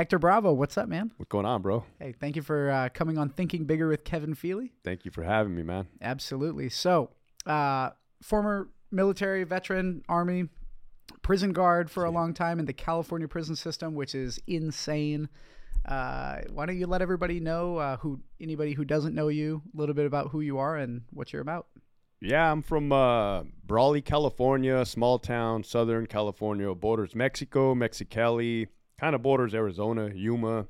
Hector Bravo, what's up, man? What's going on, bro? Hey, thank you for uh, coming on Thinking Bigger with Kevin Feely. Thank you for having me, man. Absolutely. So, uh, former military veteran, Army, prison guard for a long time in the California prison system, which is insane. Uh, why don't you let everybody know uh, who anybody who doesn't know you a little bit about who you are and what you're about? Yeah, I'm from uh, Brawley, California, small town, Southern California, borders Mexico, Mexicali, kind of borders Arizona, Yuma,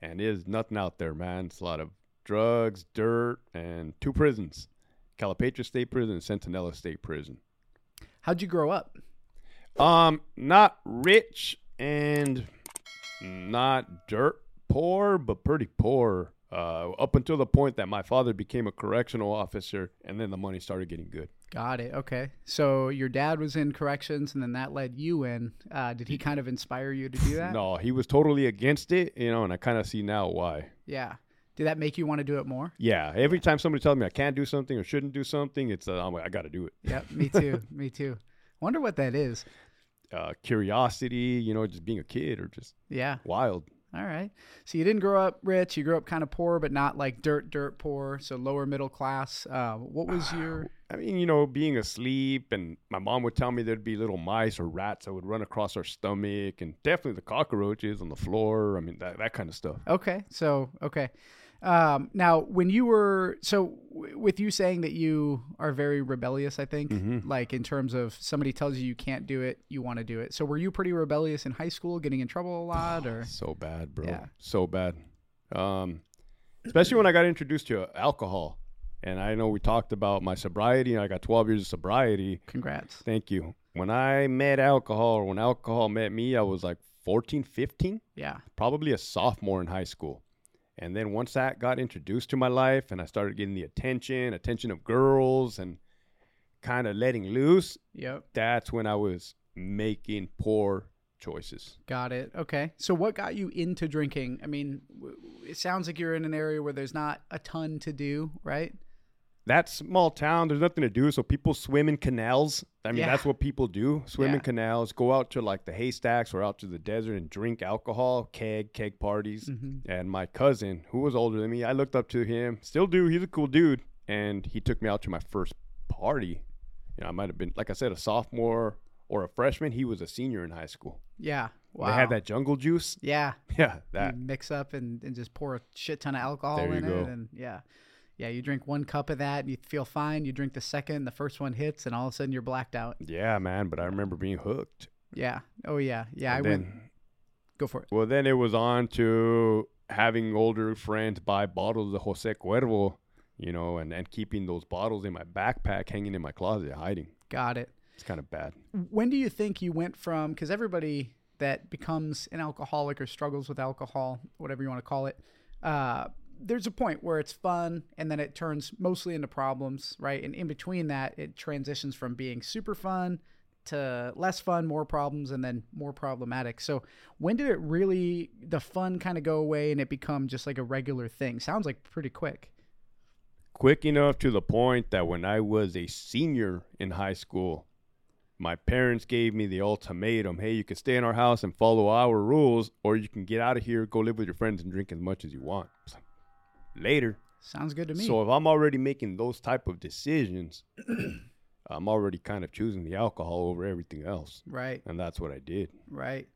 and is nothing out there, man. It's a lot of drugs, dirt, and two prisons: Calipatria State Prison and Centinela State Prison. How'd you grow up? Um, not rich and not dirt poor, but pretty poor. Uh, up until the point that my father became a correctional officer, and then the money started getting good. Got it. Okay. So your dad was in corrections, and then that led you in. Uh, did he kind of inspire you to do that? No, he was totally against it, you know, and I kind of see now why. Yeah. Did that make you want to do it more? Yeah. Every time somebody tells me I can't do something or shouldn't do something, it's uh, I'm like, I got to do it. Yep. Me too. me too. Wonder what that is. Uh, curiosity, you know, just being a kid or just Yeah. wild. All right. So you didn't grow up rich. You grew up kind of poor, but not like dirt, dirt poor. So lower middle class. Uh, what was your? I mean, you know, being asleep, and my mom would tell me there'd be little mice or rats that would run across our stomach, and definitely the cockroaches on the floor. I mean, that, that kind of stuff. Okay. So okay. Um, now, when you were so w- with you saying that you are very rebellious, I think, Mhm. like in terms of somebody tells you you can't do it, you want to do it. So were you pretty rebellious in high school, getting in trouble a lot, or? So bad, bro. Yeah. So bad. Um, especially when I got introduced to alcohol. And I know we talked about my sobriety, and I got 12 years of sobriety. Congrats. Thank you. When I met alcohol, or when alcohol met me, I was like 14, 15, Yeah. probably a sophomore in high school. And then once that got introduced to my life, and I started getting the attention, attention of girls, and kind of letting loose, Yep. that's when I was making poor choices. Got it. Okay. So what got you into drinking? I mean, it sounds like you're in an area where there's not a ton to do, right? That small town, there's nothing to do. So people swim in canals. I mean, Yeah. that's what people do. Swim Yeah. in canals, go out to like the haystacks or out to the desert and drink alcohol, keg, keg parties. Mm-hmm. And my cousin, who was older than me, I looked up to him, still do. He's a cool dude. And he took me out to my first party. You know, I might have been, like I said, a sophomore or a freshman. He was a senior in high school. Yeah. Wow. They had that jungle juice. Yeah. Yeah, You that. mix up and, and just pour a shit ton of alcohol There you in go. it, and yeah, yeah. You drink one cup of that, and you feel fine. You drink the second, the first one hits, and all of a sudden you're blacked out. Yeah, man. But I remember being hooked. Yeah. Oh yeah. Yeah. And I went. then- Go for it. Well, then it was on to having older friends buy bottles of Jose Cuervo, you know, and, and keeping those bottles in my backpack, hanging in my closet, hiding. Got it. It's kind of bad. when do you think you went from because everybody that becomes an alcoholic or struggles with alcohol whatever you want to call it uh, there's a point where it's fun and then it turns mostly into problems right? And in between that it transitions from being super fun to less fun more problems and then more problematic. So when did it really the fun kind of go away and it become just like a regular thing? Sounds like pretty quick. Quick enough to the point that when I was a senior in high school, my parents gave me the ultimatum hey, you can stay in our house and follow our rules, or you can get out of here, go live with your friends, and drink as much as you want. Like, Later. sounds good to me So if I'm already making those type of decisions, I'm already kind of choosing the alcohol over everything else. right And that's what I did. right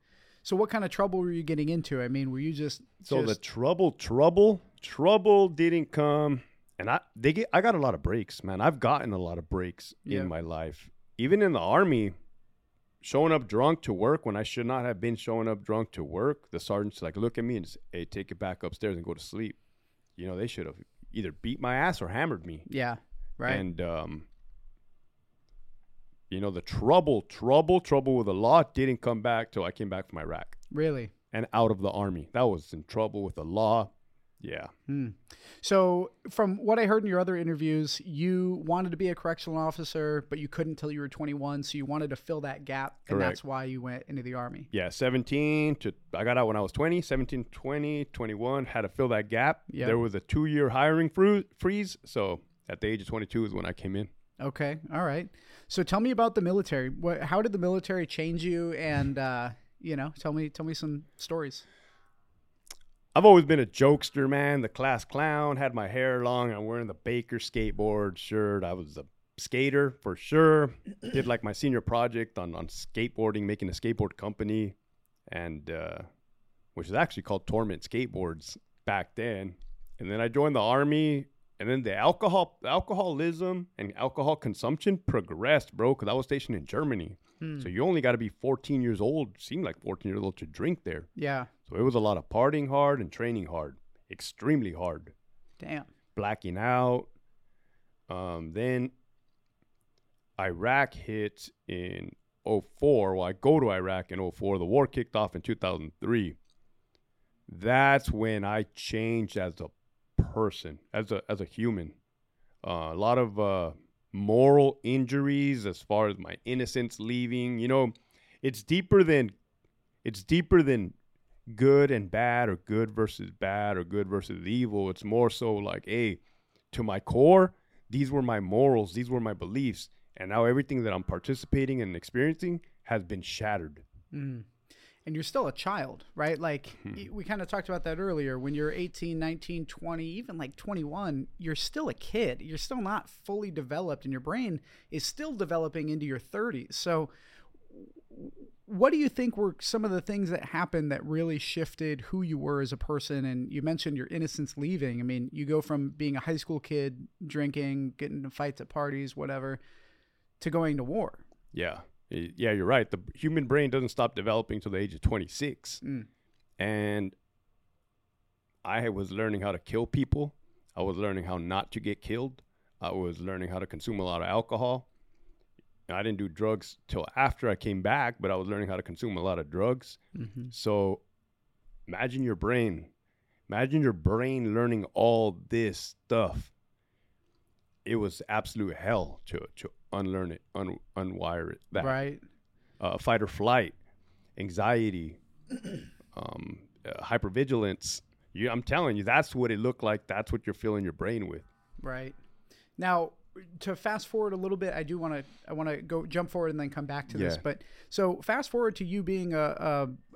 so what kind of trouble were you getting into i mean were you just So the trouble, trouble, trouble didn't come, and I they get I got a lot of breaks, man. I've gotten a lot of breaks Yeah. in my life, even in the army. Showing up drunk to work when I should not have been showing up drunk to work. The sergeants like look at me and just, hey, take it back upstairs and go to sleep. You know they should have either beat my ass or hammered me. Yeah. Right. And um, you know the trouble, trouble, trouble with the law didn't come back till I came back from Iraq really. and out of the army. That was in trouble with the law. Yeah. Hmm. So, from what I heard in your other interviews, you wanted to be a correctional officer, but you couldn't until you were 21. So, you wanted to fill that gap, and Correct. that's why you went into the army. Yeah, 17 to I got out when I was 20, 17, 20, 21, had to fill that gap. Yep. There was a 2-year hiring fru- freeze, so at the age of 22 is when I came in. Okay. All right. So, tell me about the military. What? How did the military change you? And uh, you know, tell me, tell me some stories. I've always been a jokester, man. The class clown. Had my hair long. I'm wearing the Baker skateboard shirt. I was a skater for sure. Did like my senior project on on skateboarding, making a skateboard company, and uh, which is actually called Torment Skateboards back then. And then I joined the army, and then the alcohol alcoholism and alcohol consumption progressed, bro. Because I was stationed in Germany, Hmm. so you only got to be 14 years old. Seemed like 14 years old to drink there. Yeah. So it was a lot of partying hard and training hard, extremely hard, Damn. blacking out. Um, then Iraq hit in 04. Well, I go to Iraq in 04. The war kicked off in 2003. That's when I changed as a person, as a as a human. Uh, a lot of uh, moral injuries as far as my innocence leaving. You know, it's deeper than it's deeper than good and bad or good versus bad or good versus evil. It's more so like, hey, to my core, these were my morals, these were my beliefs, and now everything that I'm participating and experiencing has been shattered. Mm. And you're still a child, right? Like mm-hmm. y- we kind of talked about that earlier. When you're 18, 19, 20, even like 21, you're still a kid. You're still not fully developed, and your brain is still developing into your 30s. So, what do you think were some of the things that happened that really shifted who you were as a person? And you mentioned your innocence leaving. I mean, you go from being a high school kid, drinking, getting into fights at parties, whatever, to going to war. Yeah. Y- Yeah, you're right. The human brain doesn't stop developing till the age of 26. Mm. And I was learning how to kill people. I was learning how not to get killed. I was learning how to consume a lot of alcohol. I didn't do drugs till after I came back, but I was learning how to consume a lot of drugs. Mm-hmm. So imagine your brain. Imagine your brain learning all this stuff. It was absolute hell to, to unlearn it, un, unwire it. That Right. uh, fight or flight, anxiety, um, uh, hypervigilance. You, I'm telling you, that's what it looked like. That's what you're filling your brain with. Right. Now, to fast forward a little bit, I do want to I want to go jump forward and then come back to this. But so fast forward to you being a,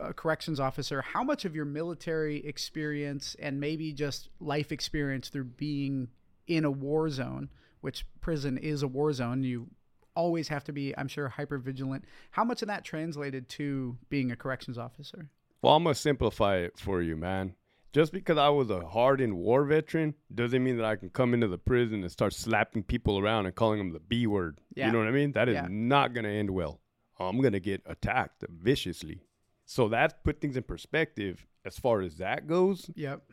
a, a corrections officer. How much of your military experience and maybe just life experience through being in a war zone, which prison is a war zone, you always have to be, I'm sure, hyper vigilant. How much of that translated to being a corrections officer? Well, I'm gonna simplify it for you, man. Just because I was a hardened war veteran doesn't mean that I can come into the prison and start slapping people around and calling them the B word. Yeah. You know what I mean? That is Yeah. not gonna end well. I'm gonna get attacked viciously. So that put things in perspective as far as that goes. Yep.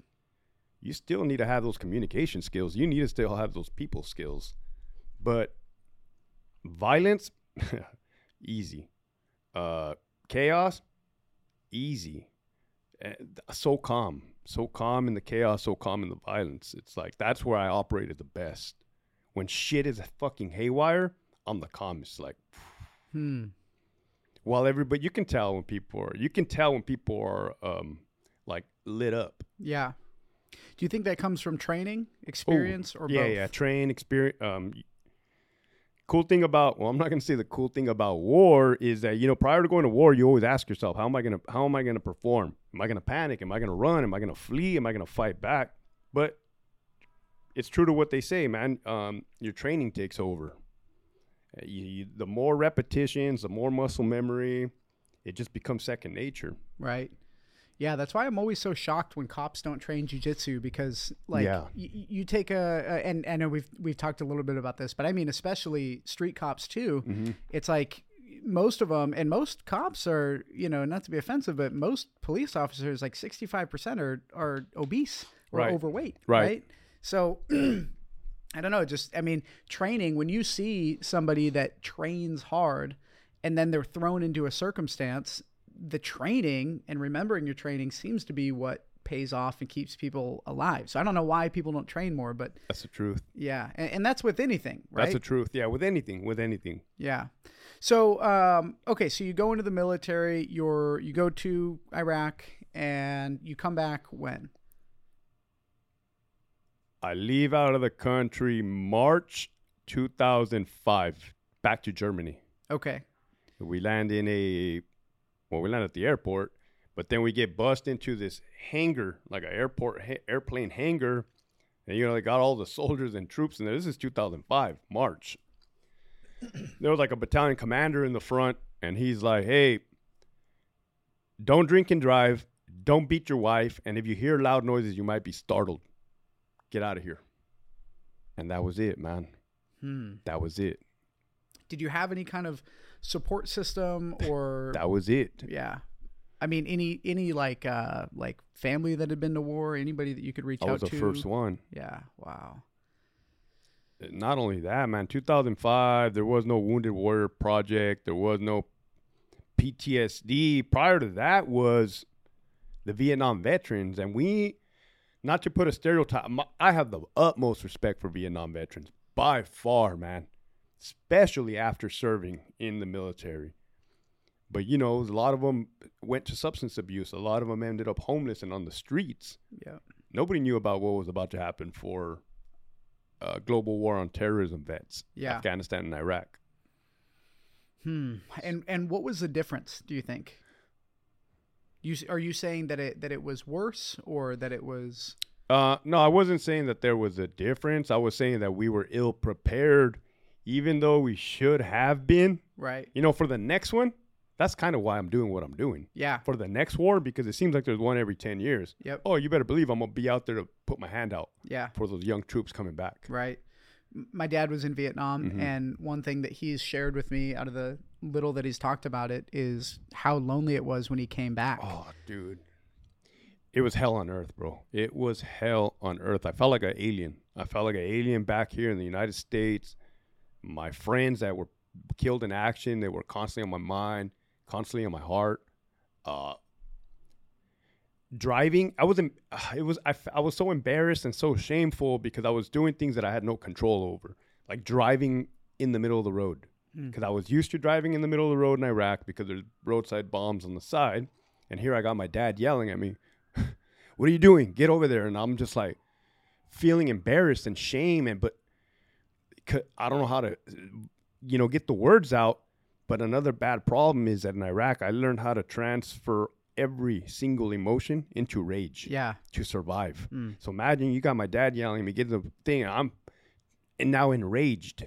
You still need to have those communication skills. You need to still have those people skills. But violence, easy. Uh, chaos, easy. So calm, so calm in the chaos, so calm in the violence. It's like that's where I operated the best. When shit is a fucking haywire, I'm the calmest. Like, Hmm. while everybody, you can tell when people are, you can tell when people are, um, like lit up. Yeah. Do you think that comes from training, experience, or yeah, both? yeah, train experience. Um, cool thing about well, I'm not gonna say the cool thing about war is that you know prior to going to war, you always ask yourself, how am I gonna how am I gonna perform? Am I gonna panic? Am I gonna run? Am I gonna flee? Am I gonna fight back? But it's true to what they say, man. Um, your training takes over. Uh, You, you, the more repetitions, the more muscle memory, it just becomes second nature. Right. Yeah, that's why I'm always so shocked when cops don't train jujitsu because, like, Yeah. y- you take a, a and I know we've we've talked a little bit about this, but I mean, especially street cops too. Mm-hmm. It's like most of them, and most cops are, you know, not to be offensive, but most police officers, like 65 percent, are are obese or Right. overweight. Right. right? So. I don't know. Just, I mean, training, when you see somebody that trains hard and then they're thrown into a circumstance, the training and remembering your training seems to be what pays off and keeps people alive. So I don't know why people don't train more, but That's the truth. yeah. And, and that's with anything, right? That's the truth. Yeah, with anything, with anything. Yeah. So um, okay, so you go into the military. You're you go to Iraq and you come back when? I leave out of the country March 2005, back to Germany. Okay. We land in a, well, we land at the airport, But then we get bust into this hangar, like an airport ha- airplane hangar, and you know they got all the soldiers and troops in there. This is 2005 March. there was like a battalion commander in the front, and he's like, "Hey, don't drink and drive. Don't beat your wife. And if you hear loud noises, you might be startled. Get out of here." And that was it, man. Hmm. That was it. Did you have any kind of support system or That was it. yeah? I mean, any any like uh like family that had been to war, anybody that you could reach I out was the to? first one. Yeah. Wow. not only that, man, 2005, there was no Wounded Warrior Project. There was no PTSD. Prior to that was the Vietnam veterans. And we, not to put a stereotype, I have the utmost respect for Vietnam veterans by far, man, especially after serving in the military. But, you know, a lot of them went to substance abuse. A lot of them ended up homeless and on the streets Yeah. nobody knew about what was about to happen for uh, global war on terrorism vets, Yeah. Afghanistan and Iraq. Hmm. And and what was the difference? Do you think? You are you saying that it that it was worse or that it was? Uh, no, I wasn't saying that there was a difference. I was saying that we were ill prepared, even though we should have been. Right. You know, for the next one, that's kind of why I'm doing what I'm doing. Yeah. For the next war, because it seems like there's one every 10 years. Yep. Oh, you better believe I'm going to be out there to put my hand out Yeah. for those young troops coming back. Right. My dad was in Vietnam, Mhm. and one thing that he's shared with me out of the little that he's talked about it is how lonely it was when he came back. Oh, dude. It was hell on earth, bro. It was hell on earth. I felt like an alien. I felt like an alien back here in the United States. My friends that were killed in action, they were constantly on my mind, constantly on my heart. Uh, driving, I wasn't. It was I, I was so embarrassed and so shameful because I was doing things that I had no control over, like driving in the middle of the road Mm. because I was used to driving in the middle of the road in Iraq because there's roadside bombs on the side. And here I got my dad yelling at me, What are you doing? Get over there. And I'm just like feeling embarrassed and shame. And, but I don't know how to, you know, get the words out. But another bad problem is that in Iraq, I learned how to transfer every single emotion into rage Yeah. to survive. Mm. So imagine you got my dad yelling at me, get the thing, and I'm and now enraged.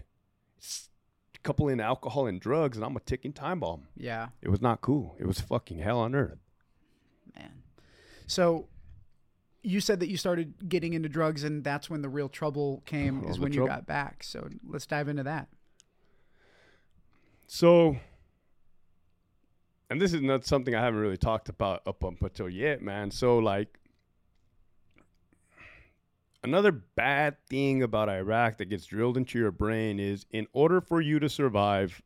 Couple in alcohol and drugs, and I'm a ticking time bomb. Yeah. It was not cool. It was fucking hell on earth. Man. So you said that you started getting into drugs and that's when the real trouble came All is when you got back. So let's dive into that. So, and this is not something I haven't really talked about up up until yet, man. So, like, another bad thing about Iraq that gets drilled into your brain is in order for you to survive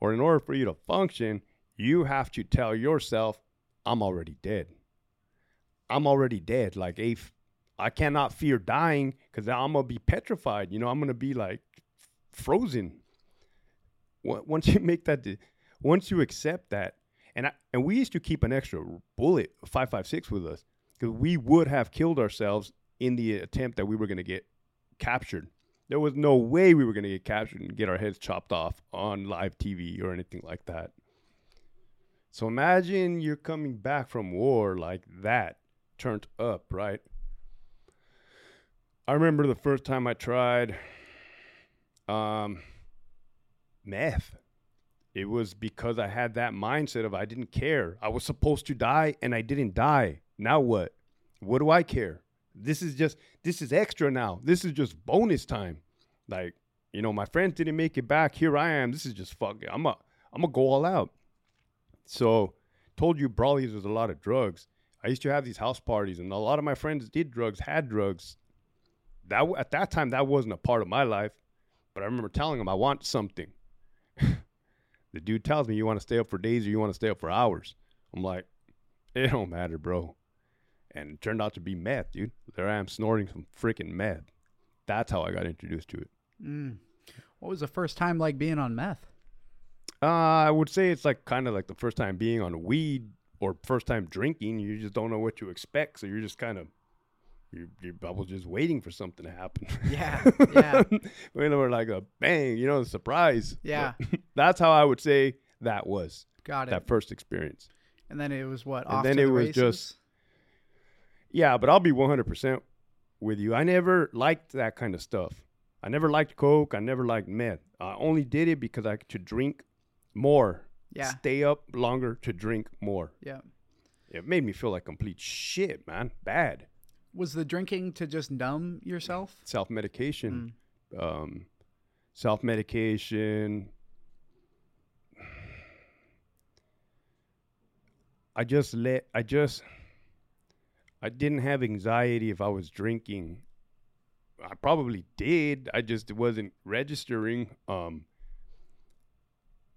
or in order for you to function, you have to tell yourself, I'm already dead. I'm already dead. Like, a f- I cannot fear dying because I'm to be petrified. You know, I'm to be like frozen once you make that once you accept that and I, and we used to keep an extra bullet 556 with us because we would have killed ourselves in the attempt that we were to get captured there was no way we were to get captured and get our heads chopped off on live tv or anything like that so imagine you're coming back from war like that turned up right i remember the first time i tried um meth. It was because I had that mindset of I didn't care. I was supposed to die and I didn't die. Now what? What do I care? This is just this is extra now. This is just bonus time. Like, you know, my friends didn't make it back. Here I am. This is just fuck. I'm a I'm gonna go all out. So told you Brawley's was a lot of drugs. I used to have these house parties and a lot of my friends did drugs, had drugs. That at that time that wasn't a part of my life. But I remember telling him I want something. the dude tells me you want to stay up for days or you want to stay up for hours. I'm like, it don't matter, bro. And it turned out to be meth, dude. There I am snorting some freaking meth. That's how I got introduced to it. Mm. What was the first time like being on meth? Uh, I would say it's like kind of like the first time being on weed or first time drinking. You just don't know what you expect, so you're just kind of you're, just waiting for something to happen. Yeah, yeah. when we're like a bang, you know, a surprise. Yeah. That's how I would say that was Got it. that first experience. And then it was what? And then it was races? just- Yeah, but I'll be 100% with you. I never liked that kind of stuff. I never liked Coke. I never liked meth. I only did it because I could drink more, yeah, stay up longer to drink more. yeah. It made me feel like complete shit, man. Bad. Was the drinking to just numb yourself? Self medication. Mm. Um, Self medication. I just let, I just, I didn't have anxiety if I was drinking. I probably did. I just wasn't registering. Um,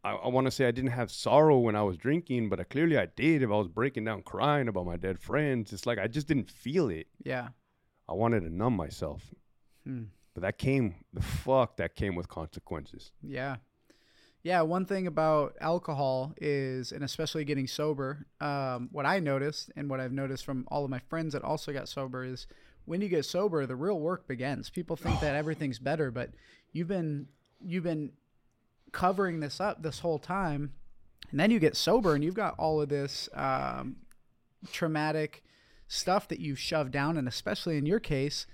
I, I want to say I didn't have sorrow when I was drinking, but I, clearly I did. If I was breaking down crying about my dead friends, it's like I just didn't feel it. Yeah. I wanted to numb myself. Hmm. But that came, the fuck, that came with consequences. Yeah. Yeah. One thing about alcohol is, and especially getting sober, um, what I noticed and what I've noticed from all of my friends that also got sober is when you get sober, the real work begins. People think that everything's better, but you've been, you've been covering this up this whole time. And then you get sober and you've got all of this um, traumatic stuff that you shove down. And especially in your case,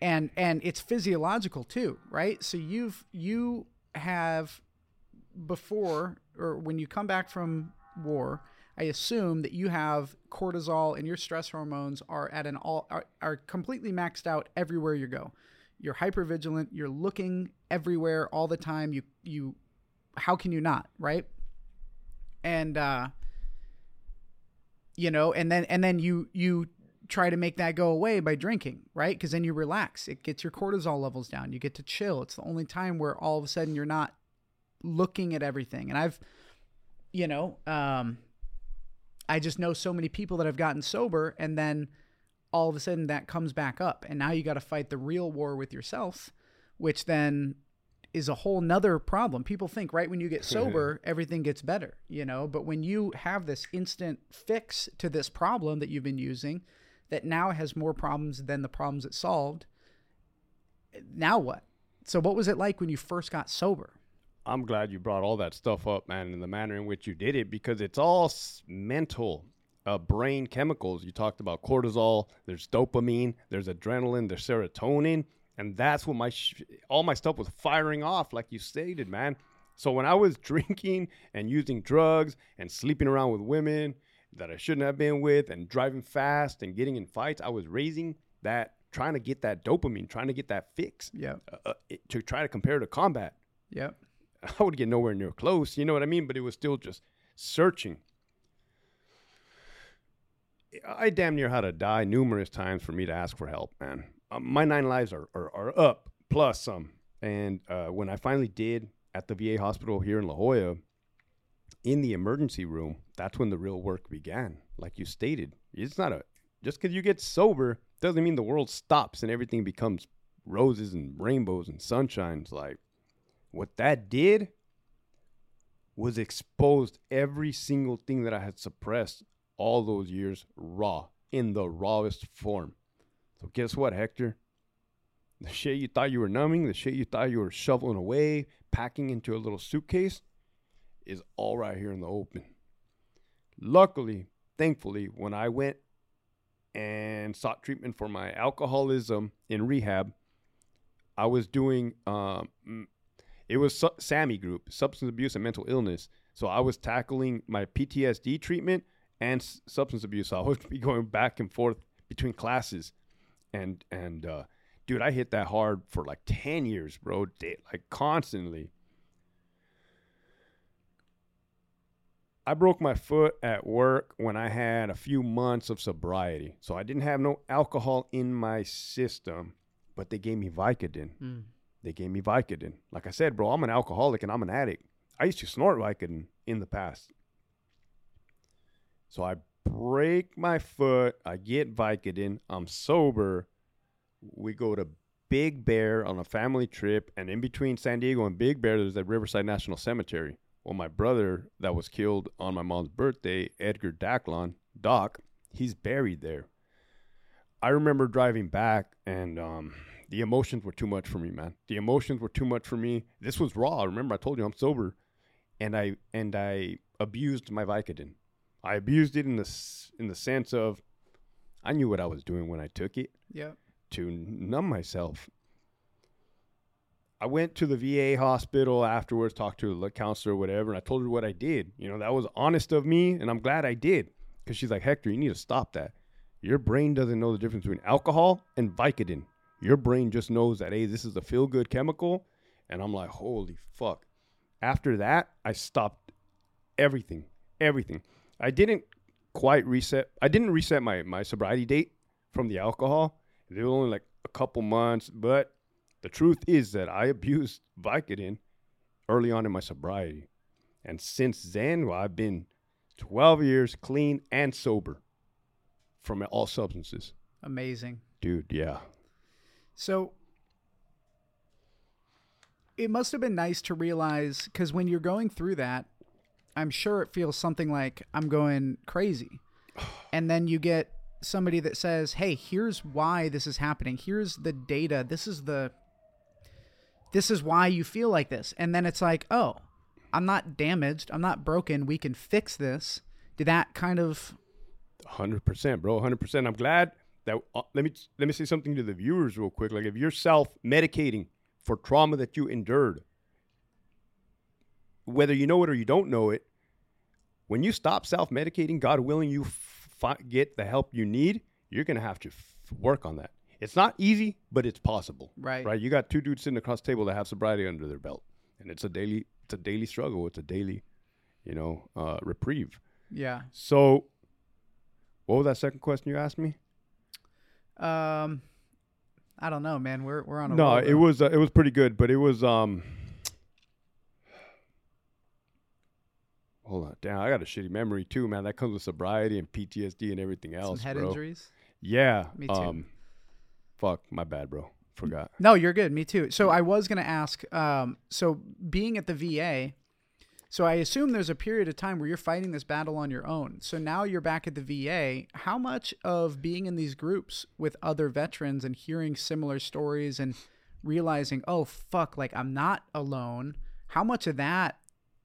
and and it's physiological too right so you've you have before or when you come back from war i assume that you have cortisol and your stress hormones are at an all are, are completely maxed out everywhere you go you're hyper vigilant you're looking everywhere all the time you you how can you not right and uh you know and then and then you you try to make that go away by drinking, right? Because then you relax. It gets your cortisol levels down. You get to chill. It's the only time where all of a sudden you're not looking at everything. And I've, you know, um, I just know so many people that have gotten sober and then all of a sudden that comes back up. And now you got to fight the real war with yourself, which then is a whole nother problem. People think right when you get sober, everything gets better, you know, but when you have this instant fix to this problem that you've been using, that now has more problems than the problems it solved. Now what? So what was it like when you first got sober? I'm glad you brought all that stuff up, man, in the manner in which you did it, because it's all mental, uh, brain chemicals. You talked about cortisol. There's dopamine. There's adrenaline. There's serotonin, and that's when my sh- all my stuff was firing off, like you stated, man. So when I was drinking and using drugs and sleeping around with women that I shouldn't have been with, and driving fast and getting in fights, I was raising that, trying to get that dopamine, trying to get that fix, Yeah. uh, uh, it- to try to compare to combat. Yep. I would get nowhere near close, you know what I mean? But it was still just searching. I damn near had to die numerous times for me to ask for help, man. Um, my nine lives are, are, are up, plus some. And uh, when I finally did at the VA hospital here in La Jolla, in the emergency room, that's when the real work began. Like you stated, it's not a just because you get sober doesn't mean the world stops and everything becomes roses and rainbows and sunshines. Like what that did was exposed every single thing that I had suppressed all those years raw in the rawest form. So guess what, Hector? The shit you thought you were numbing, the shit you thought you were shoveling away, packing into a little suitcase, is all right here in the open. Luckily, thankfully, when I went and sought treatment for my alcoholism in rehab, I was doing um, it was SAMI group, substance abuse and mental illness. So I was tackling my PTSD treatment and s- substance abuse. I would be going back and forth between classes, and and uh, dude, I hit that hard for like ten years, bro, da- like constantly. I broke my foot at work when I had a few months of sobriety. So I didn't have no alcohol in my system, but they gave me Vicodin. Mm. They gave me Vicodin. Like I said, bro, I'm an alcoholic and I'm an addict. I used to snort Vicodin in the past. So I break my foot, I get Vicodin, I'm sober. We go to Big Bear on a family trip, and in between San Diego and Big Bear, there's that Riverside National Cemetery. Well, my brother that was killed on my mom's birthday, Edgar Daclon, Doc, he's buried there. I remember driving back, and um, the emotions were too much for me, man. The emotions were too much for me. This was raw. Remember, I told you I'm sober, and I and I abused my Vicodin. I abused it in the in the sense of I knew what I was doing when I took it Yeah. to numb myself. I went to the VA hospital afterwards, talked to the counselor or whatever, and I told her what I did. You know, that was honest of me, and I'm glad I did. Because she's like, Hector, you need to stop that. Your brain doesn't know the difference between alcohol and Vicodin. Your brain just knows that, hey, this is a feel good chemical. And I'm like, holy fuck. After that, I stopped everything. Everything. I didn't quite reset. I didn't reset my, my sobriety date from the alcohol. It was only like a couple months, but the truth is that I abused Vicodin early on in my sobriety. And since then, well, I've been 12 years clean and sober from all substances. Amazing. Dude, yeah. So it must have been nice to realize because when you're going through that, I'm sure it feels something like I'm going crazy. And then you get somebody that says, "Hey, here's why this is happening. Here's the data. This is the this is why you feel like this." And then it's like, "Oh, I'm not damaged. I'm not broken. We can fix this." Did that kind of Hundred percent, bro. Hundred percent. I'm glad that. Uh, let me let me say something to the viewers real quick. Like, if you're self medicating for trauma that you endured, whether you know it or you don't know it, when you stop self medicating, God willing, you fi- get the help you need. You're gonna have to f- work on that. It's not easy, but it's possible. Right. Right. You got two dudes sitting across the table that have sobriety under their belt, and it's a daily. It's a daily struggle. It's a daily, you know, uh, reprieve. yeah. So, what was that second question you asked me? Um I don't know, man. We're we're on a No, roll it was uh, it was pretty good, but it was um. Hold on, damn! I got a shitty memory too, man. That comes with sobriety and PTSD and everything some else, head bro. injuries. Yeah. Me too. Um, fuck, my bad, bro. Forgot. No, you're good. Me too. So I was going to ask. Um, so being at the VA, so I assume there's a period of time where you're fighting this battle on your own. So now you're back at the VA. How much of being in these groups with other veterans and hearing similar stories and realizing, oh fuck, like I'm not alone. How much of that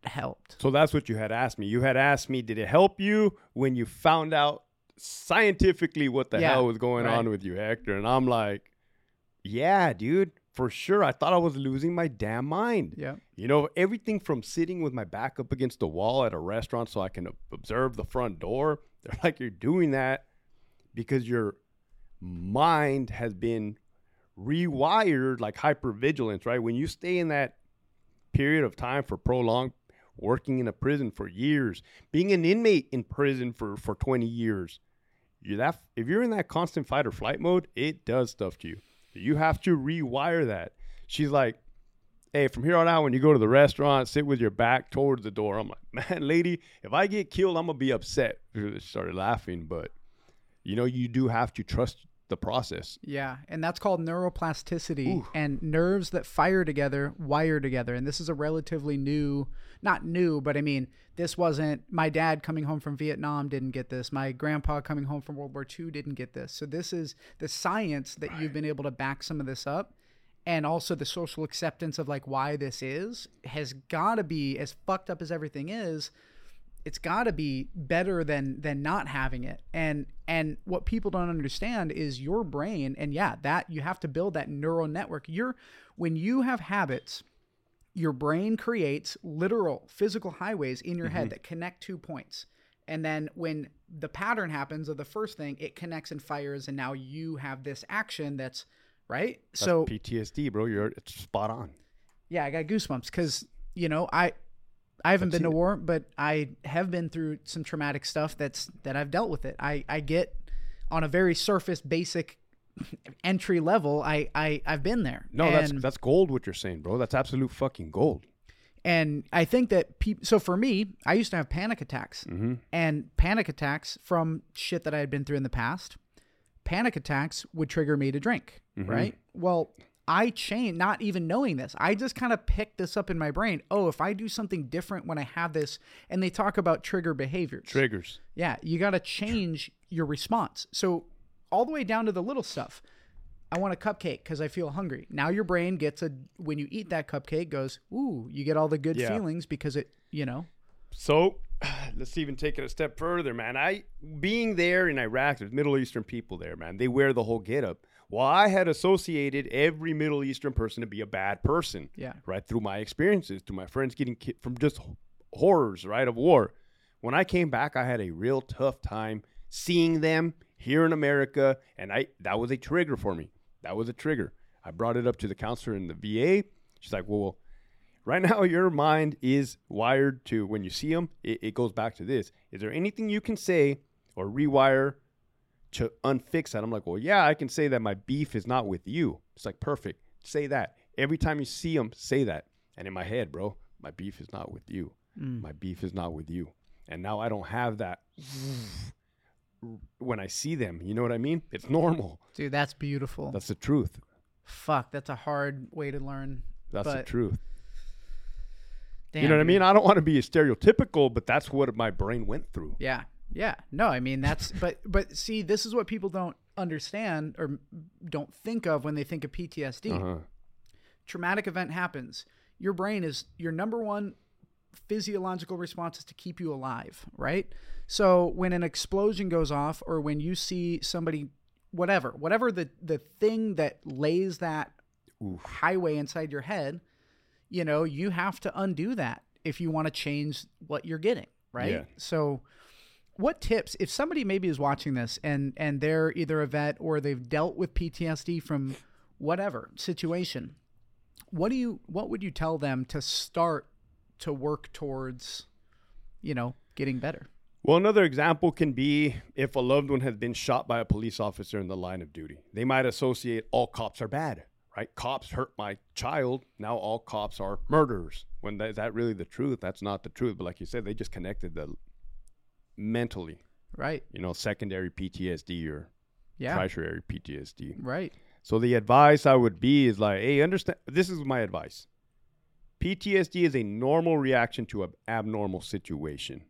helped? So that's what you had asked me. You had asked me, did it help you when you found out scientifically what the Yeah, hell was going right. on with you, Hector? And I'm like, yeah, dude, for sure. I thought I was losing my damn mind. Yeah. You know, everything from sitting with my back up against the wall at a restaurant so I can observe the front door. They're like, you're doing that because your mind has been rewired like hypervigilance, right? When you stay in that period of time for prolonged working in a prison for years, being an inmate in prison for, for 20 years, you that if you're in that constant fight or flight mode, it does stuff to you. You have to rewire that. She's like, hey, from here on out, when you go to the restaurant, sit with your back towards the door. I'm like, man, lady, if I get killed, I'm gonna be upset. She started laughing, but you know, you do have to trust the process. Yeah, and that's called neuroplasticity. Ooh. And nerves that fire together wire together. And this is a relatively new, not new, but I mean, this wasn't my dad coming home from Vietnam didn't get this. My grandpa coming home from World War II didn't get this. So this is the science that you've been able to back some of this up. And also the social acceptance of like why this is has got to be as fucked up as everything is it's got to be better than than not having it. And and what people don't understand is your brain and yeah that you have to build that neural network. You're when you have habits your brain creates literal physical highways in your head mm-hmm. that connect two points. And then when the pattern happens of the first thing it connects and fires and now you have this action that's right? That's so PTSD, bro. You're it's spot on. yeah, I got goosebumps because you know I I haven't I've been to it. war, but I have been through some traumatic stuff that's that I've dealt with it. I I get on a very surface basic entry level. I I I've been there. No, and, that's that's gold. What you're saying, bro. That's absolute fucking gold. and I think that people. So for me, I used to have panic attacks, Mm-hmm. and panic attacks from shit that I had been through in the past. Panic attacks would trigger me to drink, Mm-hmm. right? Well, I changed, not even knowing this. I just kind of picked this up in my brain. Oh, if I do something different when I have this, and they talk about trigger behaviors. Triggers. Yeah, you got to change your response. So, all the way down to the little stuff. I want a cupcake because I feel hungry. Now your brain gets a when you eat that cupcake goes, ooh, you get all the good Yeah. feelings because it, you know, So let's even take it a step further, man. I being there in Iraq, there's Middle Eastern people there, man. They wear the whole getup. Well, I had associated every Middle Eastern person to be a bad person, Yeah. right? Through my experiences, through my friends getting ki- from just horrors, right, of war. When I came back, I had a real tough time seeing them here in America, and I that was a trigger for me. That was a trigger. I brought it up to the counselor in the VA. She's like, "Well, right now your mind is wired to when you see them, it, it goes back to this. Is there anything you can say or rewire to unfix that?" I'm like, "Well, yeah, I can say that my beef is not with you." It's like perfect. Say that every time you see them. Say that. And in my head, bro, my beef is not with you. Mm. My beef is not with you. And now I don't have that when I see them. You know what I mean? It's normal. Dude, that's beautiful. That's the truth. Fuck, that's a hard way to learn. That's the truth. Damn, you know what I mean? I don't want to be stereotypical, but that's what my brain went through. Yeah. Yeah. No, I mean that's but but see, this is what people don't understand or don't think of when they think of PTSD. Uh-huh. Traumatic event happens. Your brain is your number one physiological response is to keep you alive, right? So when an explosion goes off or when you see somebody whatever, whatever the the thing that lays that Oof. highway inside your head, you know, you have to undo that if you want to change what you're getting, right? Yeah. So what tips if somebody maybe is watching this and and they're either a vet or they've dealt with PTSD from whatever situation, what do you what would you tell them to start to work towards, you know, getting better? Well, another example can be if a loved one has been shot by a police officer in the line of duty. They might associate all cops are bad, right? Cops hurt my child. Now all cops are murderers. When that, is that really the truth? That's not the truth. But like you said, they just connected the mentally, Right. you know, secondary PTSD or Yeah. tertiary PTSD. Right. So the advice I would be is like, hey, understand. This is my advice. PTSD is a normal reaction to an abnormal situation.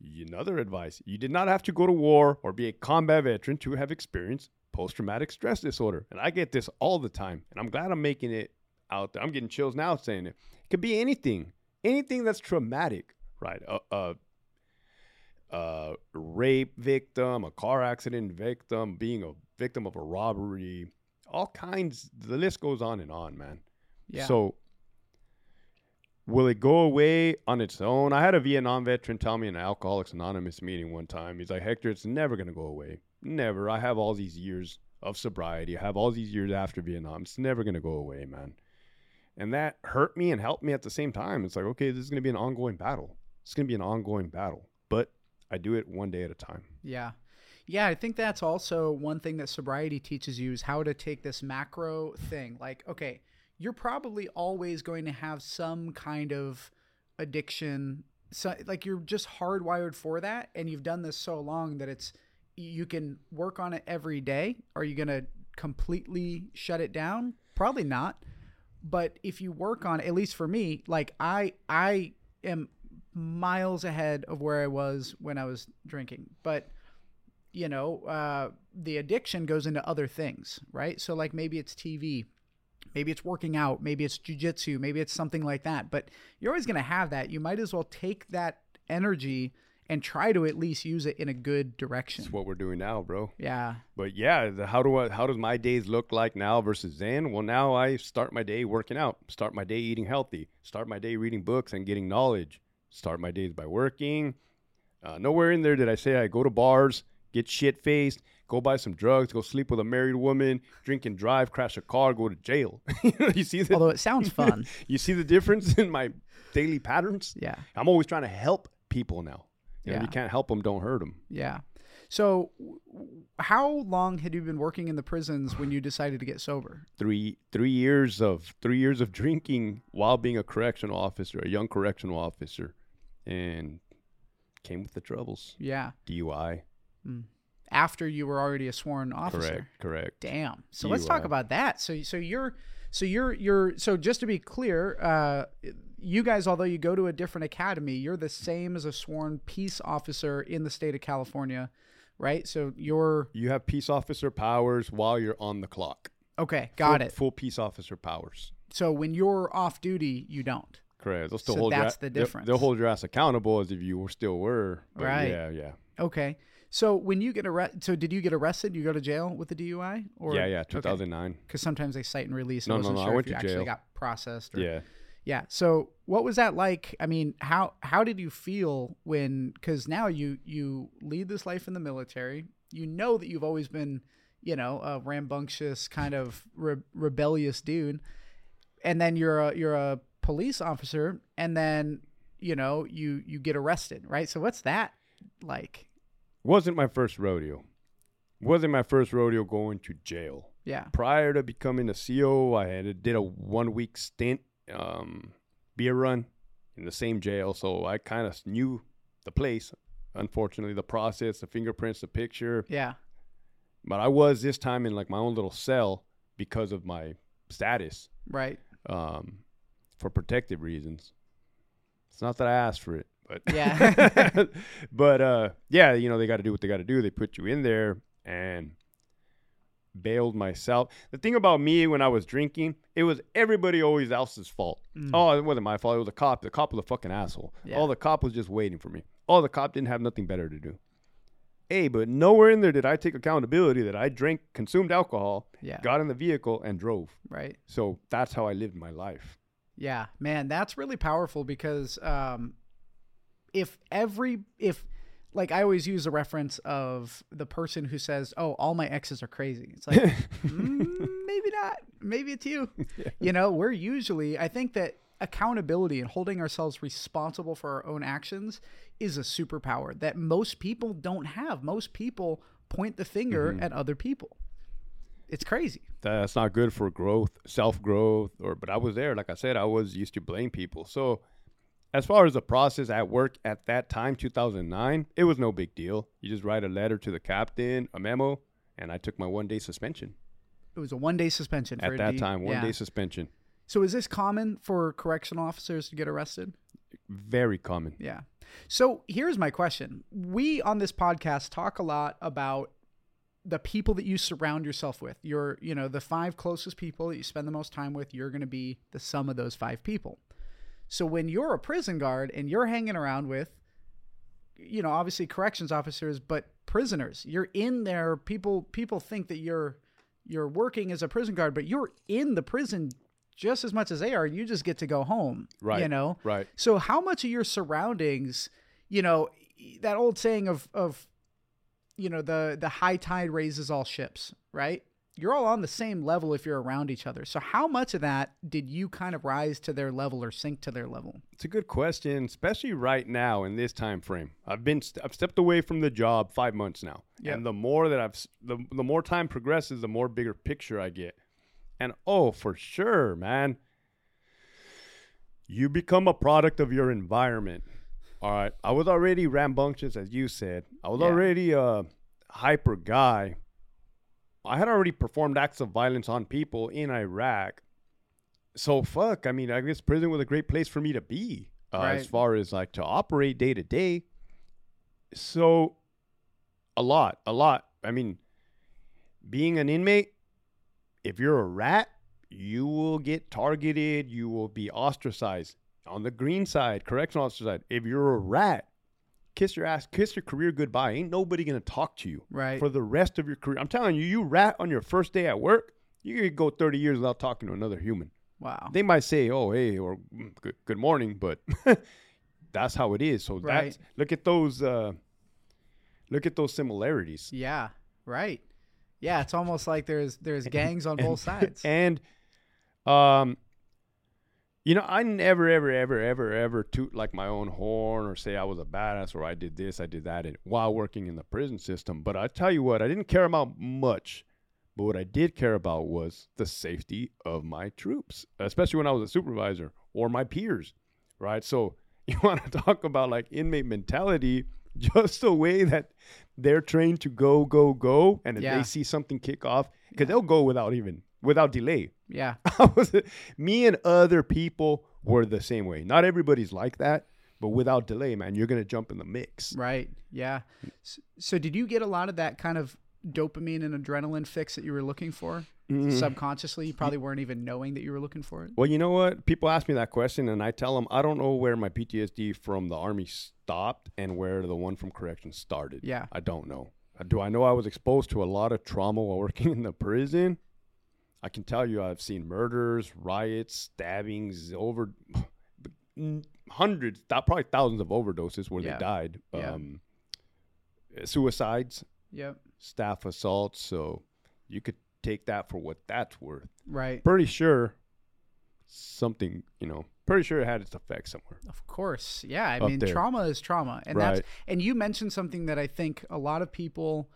Another advice: you did not have to go to war or be a combat veteran to have experienced post-traumatic stress disorder. And I get this all the time, and I'm glad I'm making it out there. I'm getting chills now saying it. It could be anything, anything that's traumatic, right? A, a, a rape victim, a car accident victim, being a victim of a robbery, all kinds. The list goes on and on, man. Yeah. So, will it go away on its own? I had a Vietnam veteran tell me in an Alcoholics Anonymous meeting one time. He's like, Hector, it's never going to go away. Never. I have all these years of sobriety. I have all these years after Vietnam. It's never going to go away, man. And that hurt me and helped me at the same time. It's like, okay, this is going to be an ongoing battle. It's going to be an ongoing battle. But I do it one day at a time. Yeah. Yeah, I think that's also one thing that sobriety teaches you is how to take this macro thing. Like, okay, you're probably always going to have some kind of addiction. So, like, you're just hardwired for that. And you've done this so long that it's, you can work on it every day. Are you going to completely shut it down? Probably not. But if you work on, at least for me, like, I, I am miles ahead of where I was when I was drinking. But, you know, uh, the addiction goes into other things, right? So, like maybe it's TV, maybe it's working out, maybe it's jujitsu, maybe it's something like that. But you're always going to have that. You might as well take that energy and try to at least use it in a good direction. It's what we're doing now, bro. Yeah. But yeah, the, how do I, how does my days look like now versus then? Well, now I start my day working out, start my day eating healthy, start my day reading books and getting knowledge, start my days by working. Uh, nowhere in there did I say I go to bars, get shit faced, go buy some drugs, go sleep with a married woman, drink and drive, crash a car, go to jail. you, see the Although it sounds fun. you see the difference in my daily patterns. yeah. I'm always trying to help people now. You know, Yeah. you can't help them, don't hurt them. Yeah. So, how long had you been working in the prisons when you decided to get sober? three three years of three years of drinking while being a correctional officer, a young correctional officer, and came with the troubles. Yeah. DUI. After you were already a sworn officer. Correct. Correct. Damn. So let's talk about that. So so you're so you're you're so just to be clear, uh, you guys, although you go to a different academy, you're the same as a sworn peace officer in the state of California, right? So you're You have peace officer powers while you're on the clock. okay. Got full, it. Full peace officer powers. So when you're off duty, you don't. Correct. They'll still So hold that's your, the difference. They'll, hold your ass accountable as if you were still were. Right. Yeah, yeah. Okay. So when you get arrested, so did you get arrested? You go to jail with the DUI? Or yeah, yeah. 2009. Because sometimes they cite and release. No, I no, wasn't no, I Sure went if you to actually got processed. Or, Yeah. Yeah. So what was that like? I mean, how how did you feel when? Because now you you lead this life in the military. You know that you've always been, you know, a rambunctious kind of re- rebellious dude, and then you're a you're a police officer, and then you know you you get arrested, right? So what's that like? Wasn't my first rodeo. Wasn't my first rodeo going to jail. Yeah. Prior to becoming a CO, I had did a one week stint um, beer run in the same jail, so I kind of knew the place. Unfortunately, the process, the fingerprints, the picture. Yeah. But I was this time in like my own little cell because of my status Right. um, for protective reasons. It's not that I asked for it, but Yeah. but uh, yeah, you know they got to do what they got to do. They put you in there and bailed myself. The thing about me when I was drinking, it was everybody always else's fault. Mm. Oh, it wasn't my fault. It was the cop. The cop was a fucking asshole. Yeah. Oh, the cop was just waiting for me. Oh, the cop didn't have nothing better to do. Hey, but nowhere in there did I take accountability that I drank, consumed alcohol, Yeah. got in the vehicle, and drove. Right. So that's how I lived my life. Yeah, man, that's really powerful because um, if every if like I always use a reference of the person who says, "Oh, all my exes are crazy." It's like mm, maybe not, maybe it's you. You know, we're usually I think that accountability and holding ourselves responsible for our own actions is a superpower that most people don't have. Most people point the finger at other people. It's crazy. that's not good for growth, self growth, or but I was there. Like I said, I was used to blame people. So as far as the process at work at that time, 2009, it was no big deal. You just write a letter to the captain, a memo, and I took my one day suspension It was a one day suspension for at that D- time. One yeah. day suspension, So is this common for correctional officers to get arrested? very common. Yeah. So here's my question. We on this podcast talk a lot about the people that you surround yourself with. Your, you know, the five closest people that you spend the most time with, you're going to be the sum of those five people. So when you're a prison guard and you're hanging around with you know, obviously corrections officers, but prisoners, you're in there. People people think that you're you're working as a prison guard, but you're in the prison just as much as they are. You just get to go home. Right. You know? Right. So how much of your surroundings, you know, that old saying of of you know, the the high tide raises all ships, right? You're all on the same level if you're around each other. So how much of that did you kind of rise to their level or sink to their level? It's a good question, especially right now in this time frame. I've been st- I've stepped away from the job five months now, Yep. and the more that I've the the more time progresses, the more bigger picture I get. And oh, for sure, man, you become a product of your environment. All right, I was already rambunctious, as you said. I was Yeah. already a hyper guy. I had already performed acts of violence on people in Iraq so fuck. I mean, I guess prison was a great place for me to be uh, as far as like to operate day to day. So, a lot, a lot. I mean, being an inmate, if you're a rat, you will get targeted. You will be ostracized. On the green side, correctional officer side, if you're a rat, kiss your ass, kiss your career goodbye. Ain't nobody gonna talk to you Right. for the rest of your career. I'm telling you, you rat on your first day at work, you could go 30 years without talking to another human. wow. They might say, "Oh, hey," or "Mm, "Good, good morning," but that's how it is. So Right. that's look at those. Uh, look at those similarities. Yeah, right. Yeah, it's almost like there's there's gangs on both sides. And, um, you know, I never, ever, ever, ever, ever toot like my own horn or say I was a badass or I did this, I did that, while working in the prison system. But I tell you what, I didn't care about much. But what I did care about was the safety of my troops, especially when I was a supervisor or my peers, right? So you want to talk about like inmate mentality, just the way that they're trained to go, go, go, and if Yeah. they see something kick off, because they'll go without even without delay. yeah, was, me and other people were the same way. Not everybody's like that, but without delay, man, you're gonna jump in the mix. right. Yeah. S- So did you get a lot of that kind of dopamine and adrenaline fix that you were looking for Mm. subconsciously? You probably weren't even knowing that you were looking for it. Well, you know what? People ask me that question, and I tell them I don't know where my PTSD from the army stopped and where the one from correction started. Yeah. I don't know. Do I know I was exposed to a lot of trauma while working in the prison? I can tell you I've seen murders, riots, stabbings, over hundreds, probably thousands of overdoses where Yeah. they died. Yeah. Um, suicides, Yep. staff assaults. So you could take that for what that's worth. Right. Pretty sure something, you know, pretty sure it had its effect somewhere. Of course. Yeah. I Up mean, there. trauma is trauma. And Right. that's and you mentioned something that I think a lot of people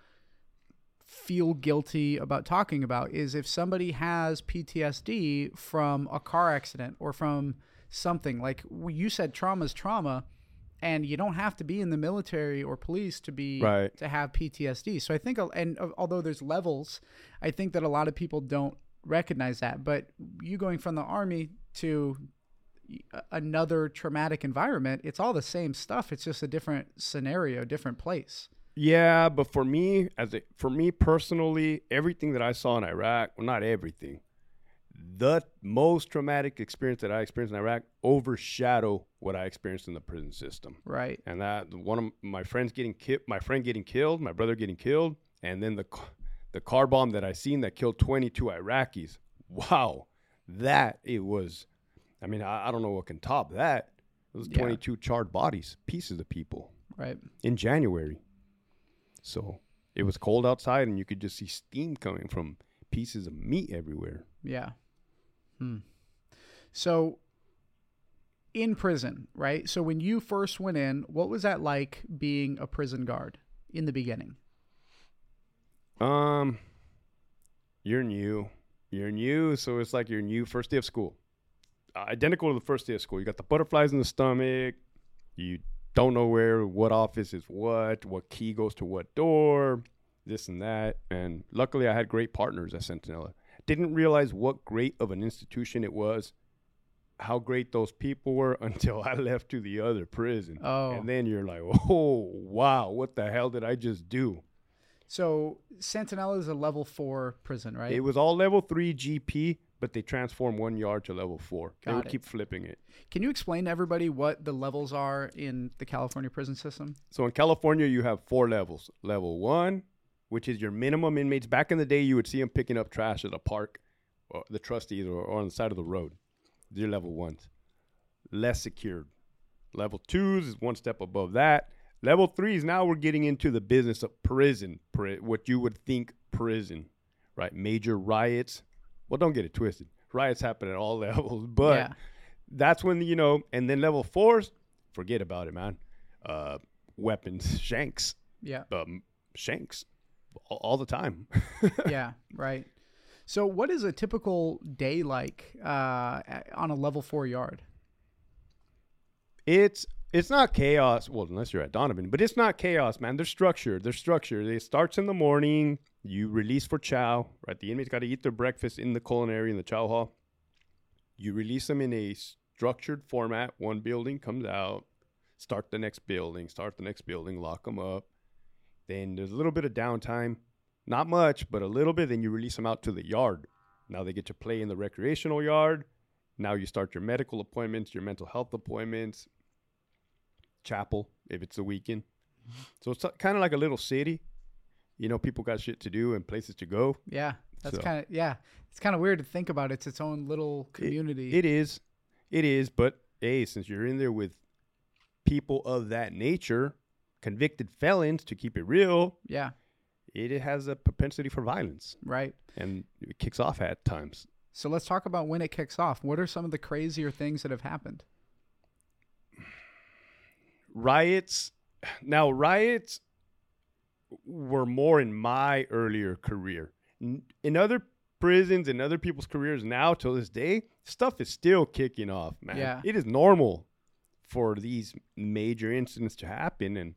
feel guilty about talking about is if somebody has PTSD from a car accident or from something like you said trauma is trauma and you don't have to be in the military or police to be Right. to have PTSD. So I think and uh, although there's levels, I think that a lot of people don't recognize that. But you going from the army to another traumatic environment, it's all the same stuff. It's just a different scenario, different place. Yeah, but for me, as a, for me personally, everything that I saw in Iraq, well, not everything, the most traumatic experience that I experienced in Iraq overshadow what I experienced in the prison system. Right. And that one of my friends getting killed, my friend getting killed, my brother getting killed, and then the the car bomb that I seen that killed 22 Iraqis. Wow, that it was. I mean, I, I don't know what can top that. It was Yeah. 22 charred bodies, pieces of people Right. in January. So it was cold outside, and you could just see steam coming from pieces of meat everywhere. Yeah. Hmm. So in prison, right? So when you first went in, what was that like being a prison guard in the beginning? Um, you're new. You're new, so it's like your new first day of school. Uh, identical to the first day of school. You got the butterflies in the stomach. You don't know where, what office is what, what key goes to what door, this and that. And luckily, I had great partners at Centinela. Didn't realize what great of an institution it was, how great those people were until I left to the other prison. Oh. And then you're like, oh, wow, what the hell did I just do? So Centinela is a level four prison, right? It was all level three GP, but they transform one yard to level four. they Got would it. keep flipping it. Can you explain to everybody what the levels are in the California prison system? So in California, you have four levels. Level one, which is your minimum inmates. Back in the day, you would see them picking up trash at a park, or the trustees, or, or on the side of the road. They're level ones. Less secured. Level twos is one step above that. Level threes, now we're getting into the business of prison, pri- what you would think prison, right? Major riots. Well, don't get it twisted. Riots happen at all levels, but yeah. that's when you know and then level fours forget about it man uh weapons shanks Yeah. um shanks all, all the time yeah. Right. So what is a typical day like uh, on a level four yard? it's it's not chaos well unless you're at donovan but it's not chaos man they're structured they're structured it starts in the morning you release for chow right? The inmates got to eat their breakfast in the culinary in the chow hall. You release them in a structured format. One building comes out. Start the next building start the next building lock them up. Then there's a little bit of downtime. Not much but a little bit then you release them out to the yard. Now they get to play in the recreational yard. Now you start your medical appointments your mental health appointments. Chapel if it's a weekend. So it's kind of like a little city you know people got shit to do and places to go Yeah. That's So- kind of yeah. It's kind of weird to think about. It's its own little community. It is. It is. But hey, since you're in there with people of that nature, convicted felons, to keep it real, yeah. it has a propensity for violence Right. and it kicks off at times. So let's talk about when it kicks off. What are some of the crazier things that have happened? Riots. Now, riots were more in my earlier career. In other prisons and other people's careers now, till this day, stuff is still kicking off, man. Yeah. It is normal for these major incidents to happen and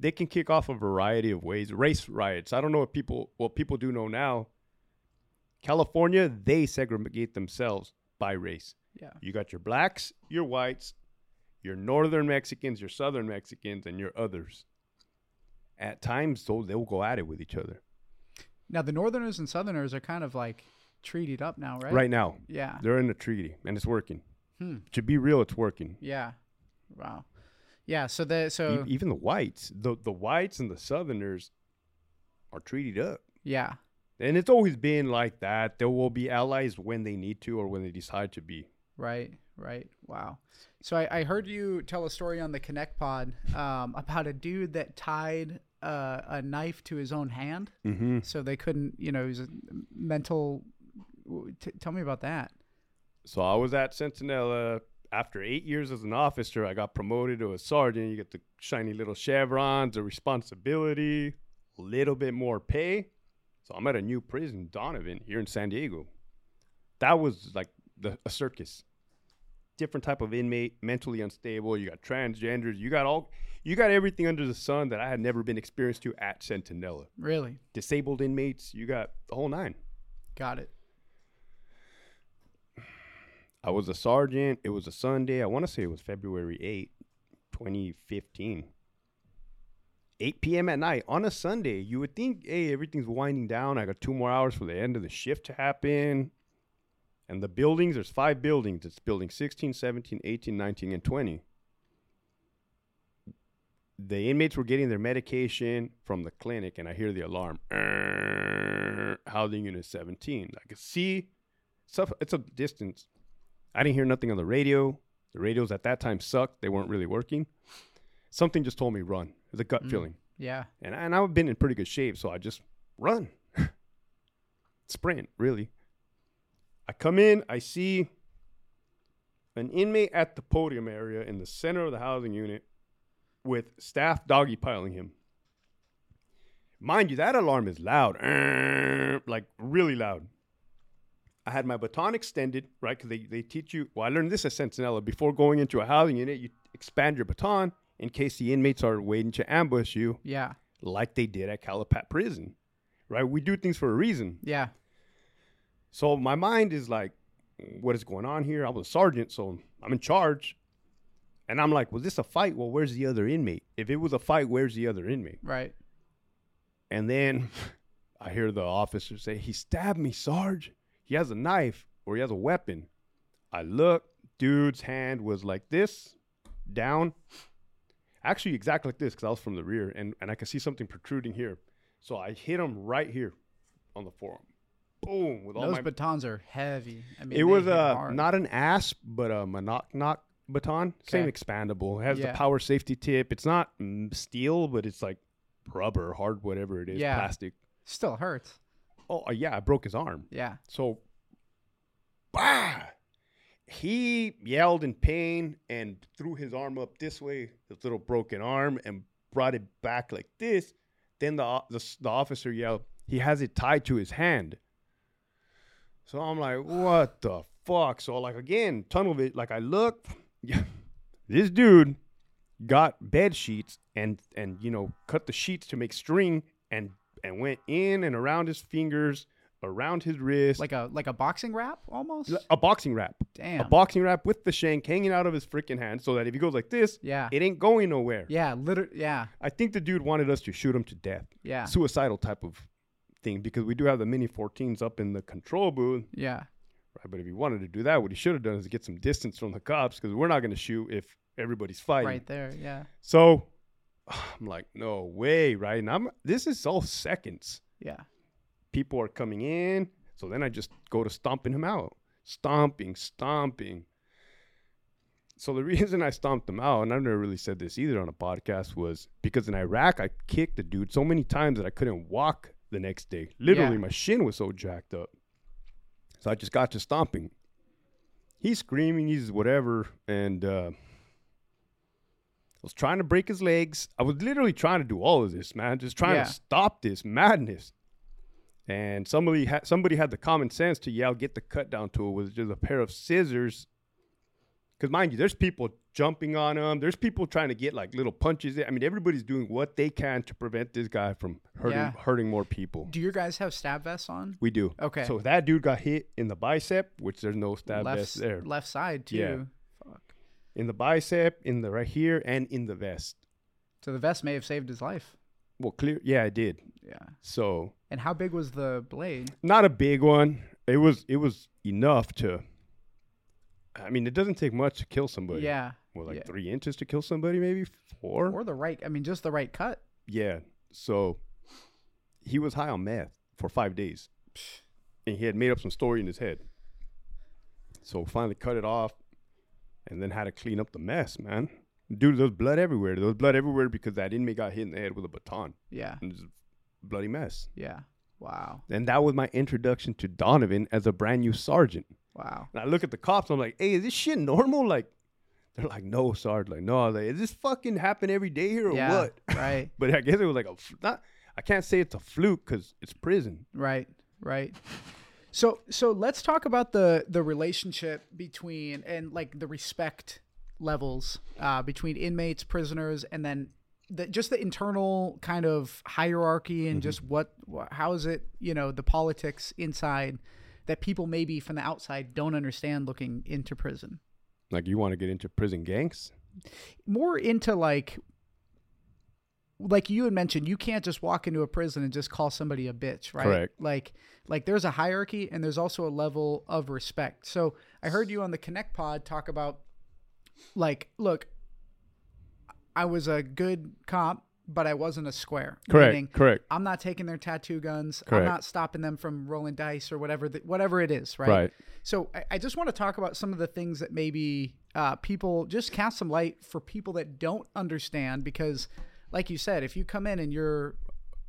they can kick off a variety of ways. Race riots. I don't know what people what people do know now. California, they segregate themselves by race. Yeah. You got your blacks, your whites, your northern Mexicans, your southern Mexicans, and your others. At times, though, they'll go at it with each other. Now the Northerners and Southerners are kind of like treated up now, right? Right now, Yeah. they're in a treaty and it's working. Hmm. To be real, it's working. Yeah. Wow. Yeah. So the E- so even the whites, the the whites and the Southerners are treated up. yeah. And it's always been like that. There will be allies when they need to or when they decide to be. Right, right. Wow. So I, I heard you tell a story on the Connect Pod um, about a dude that tied uh, a knife to his own hand, Mm-hmm. so they couldn't, you know, he was a mental. T- tell me about that. So I was at Centinela. After eight years as an officer, I got promoted to a sergeant. You get the shiny little chevrons, the responsibility, a little bit more pay. So I'm at a new prison, Donovan, here in San Diego. That was like the, a circus. Different type of inmate, mentally unstable. You got transgenders. You got all. You got everything under the sun that I had never been experienced to at Centinela. Really Disabled inmates. You got the whole nine. got it. I was a sergeant. It was a Sunday. I want to say it was February 8, 2015. 8 p.m. at night on a Sunday. You would think, hey, everything's winding down. I got two more hours for the end of the shift to happen. And the buildings, there's five buildings. It's building 16, 17, 18, 19, and 20. The inmates were getting their medication from the clinic, and I hear the alarm. Housing unit 17. I could see stuff. It's a distance. I didn't hear nothing on the radio. The radios at that time sucked. They weren't really working. Something just told me run. It was a gut Mm. feeling. Yeah. And, and I've been in pretty good shape, so I just run. Sprint, really. I come in, I see an inmate at the podium area in the center of the housing unit with staff doggy piling him. Mind you, that alarm is loud, like really loud. I had my baton extended, right? Because they, they teach you. Well, I learned this at Centinela. Before going into a housing unit, you expand your baton in case the inmates are waiting to ambush you, Yeah. like they did at Calipat Prison, right? We do things for a reason. Yeah. So my mind is like, what is going on here? I was a sergeant, so I'm in charge. And I'm like, was this a fight? Well, where's the other inmate? If it was a fight, where's the other inmate? Right. And then I hear the officer say, he stabbed me, Sarge. He has a knife or he has a weapon. I look, dude's hand was like this, down. Actually, exactly like this because I was from the rear and, and I could see something protruding here. So I hit him right here on the forearm. Boom. With all Those my batons are heavy. I mean, it was uh, hard. not an asp, but a knock knock baton. Same expandable. It has Yeah. the power safety tip. It's not mm, steel, but it's like rubber, hard, whatever it is, Yeah. plastic. still hurts. Oh uh, yeah, I broke his arm. Yeah. So, bah! He yelled in pain and threw his arm up this way, his little broken arm, and brought it back like this. Then the, o- the s- the officer yelled, "He has it tied to his hand." So I'm like, "What the fuck?" So like again, tunnel vision. Like I look, yeah, this dude got bed sheets and and you know cut the sheets to make string and and went in and around his fingers, around his wrist, Like a like a boxing wrap almost. a boxing wrap. Damn. A boxing wrap with the shank hanging out of his freaking hand, so that if he goes like this, yeah. it ain't going nowhere. yeah. literally. Yeah. I think the dude wanted us to shoot him to death, Yeah. suicidal type of because we do have the Mini 14s up in the control booth. Yeah. Right, but if he wanted to do that, what he should have done is get some distance from the cops, because we're not going to shoot if everybody's fighting. Right there. Yeah. So I'm like, no way, right? And I'm this is all seconds. Yeah. People are coming in, so then I just go to stomping him out, stomping, stomping. So the reason I stomped him out, and I've never really said this either on a podcast, was because in Iraq I kicked the dude so many times that I couldn't walk the next day. Literally, Yeah. my shin was so jacked up. So I just got to stomping. He's screaming, he's whatever, and uh, I was trying to break his legs. I was literally trying to do all of this, man, just trying Yeah. to stop this madness. And somebody had somebody had the common sense to yell, "Get the cut down tool!" with just a pair of scissors. Because mind you, there's people jumping on him. There's people trying to get like little punches. I mean, everybody's doing what they can to prevent this guy from hurting Yeah. hurting more people. Do your guys have stab vests on? We do. Okay. So that dude got hit in the bicep, which there's no stab left vest there. left side too. Yeah. Fuck. In the bicep, in the right here, and in the vest. So the vest may have saved his life. Well, clear. Yeah, it did. Yeah. So And how big was the blade? not a big one. It was it was enough to. I mean, it doesn't take much to kill somebody. Yeah. Well, like yeah. three inches to kill somebody, maybe four. Or the right. I mean, just the right cut. Yeah. So he was high on meth for five days. And he had made up some story in his head. So finally cut it off and then had to clean up the mess, man. Dude, there was blood everywhere. There was blood everywhere because that inmate got hit in the head with a baton. Yeah. And it's a bloody mess. Yeah. Wow. And that was my introduction to Donovan as a brand new sergeant. Wow. And I look at the cops, I'm like, hey, is this shit normal? Like, they're like, no, Sarge. Like, no, like, is this fucking happen every day here or yeah. what? Right. But I guess it was like a not. I can't say it's a fluke because it's prison. Right, right. So so let's talk about the the relationship between and like the respect levels uh, between inmates, prisoners, and then the, just the internal kind of hierarchy and just what, what how is it you know the politics inside that people maybe from the outside don't understand looking into prison. Like you want to get into prison gangs? More into like like you had mentioned, you can't just walk into a prison and just call somebody a bitch, right? Correct. Like like there's a hierarchy and there's also a level of respect. So I heard you on the Connect Pod talk about like, look, I was a good cop, but I wasn't a square. Correct. Meaning, correct. I'm not taking their tattoo guns. Correct. I'm not stopping them from rolling dice or whatever, the, whatever it is, right? Right. So I, I just want to talk about some of the things that maybe uh, people just cast some light for people that don't understand because, like you said, if you come in and you're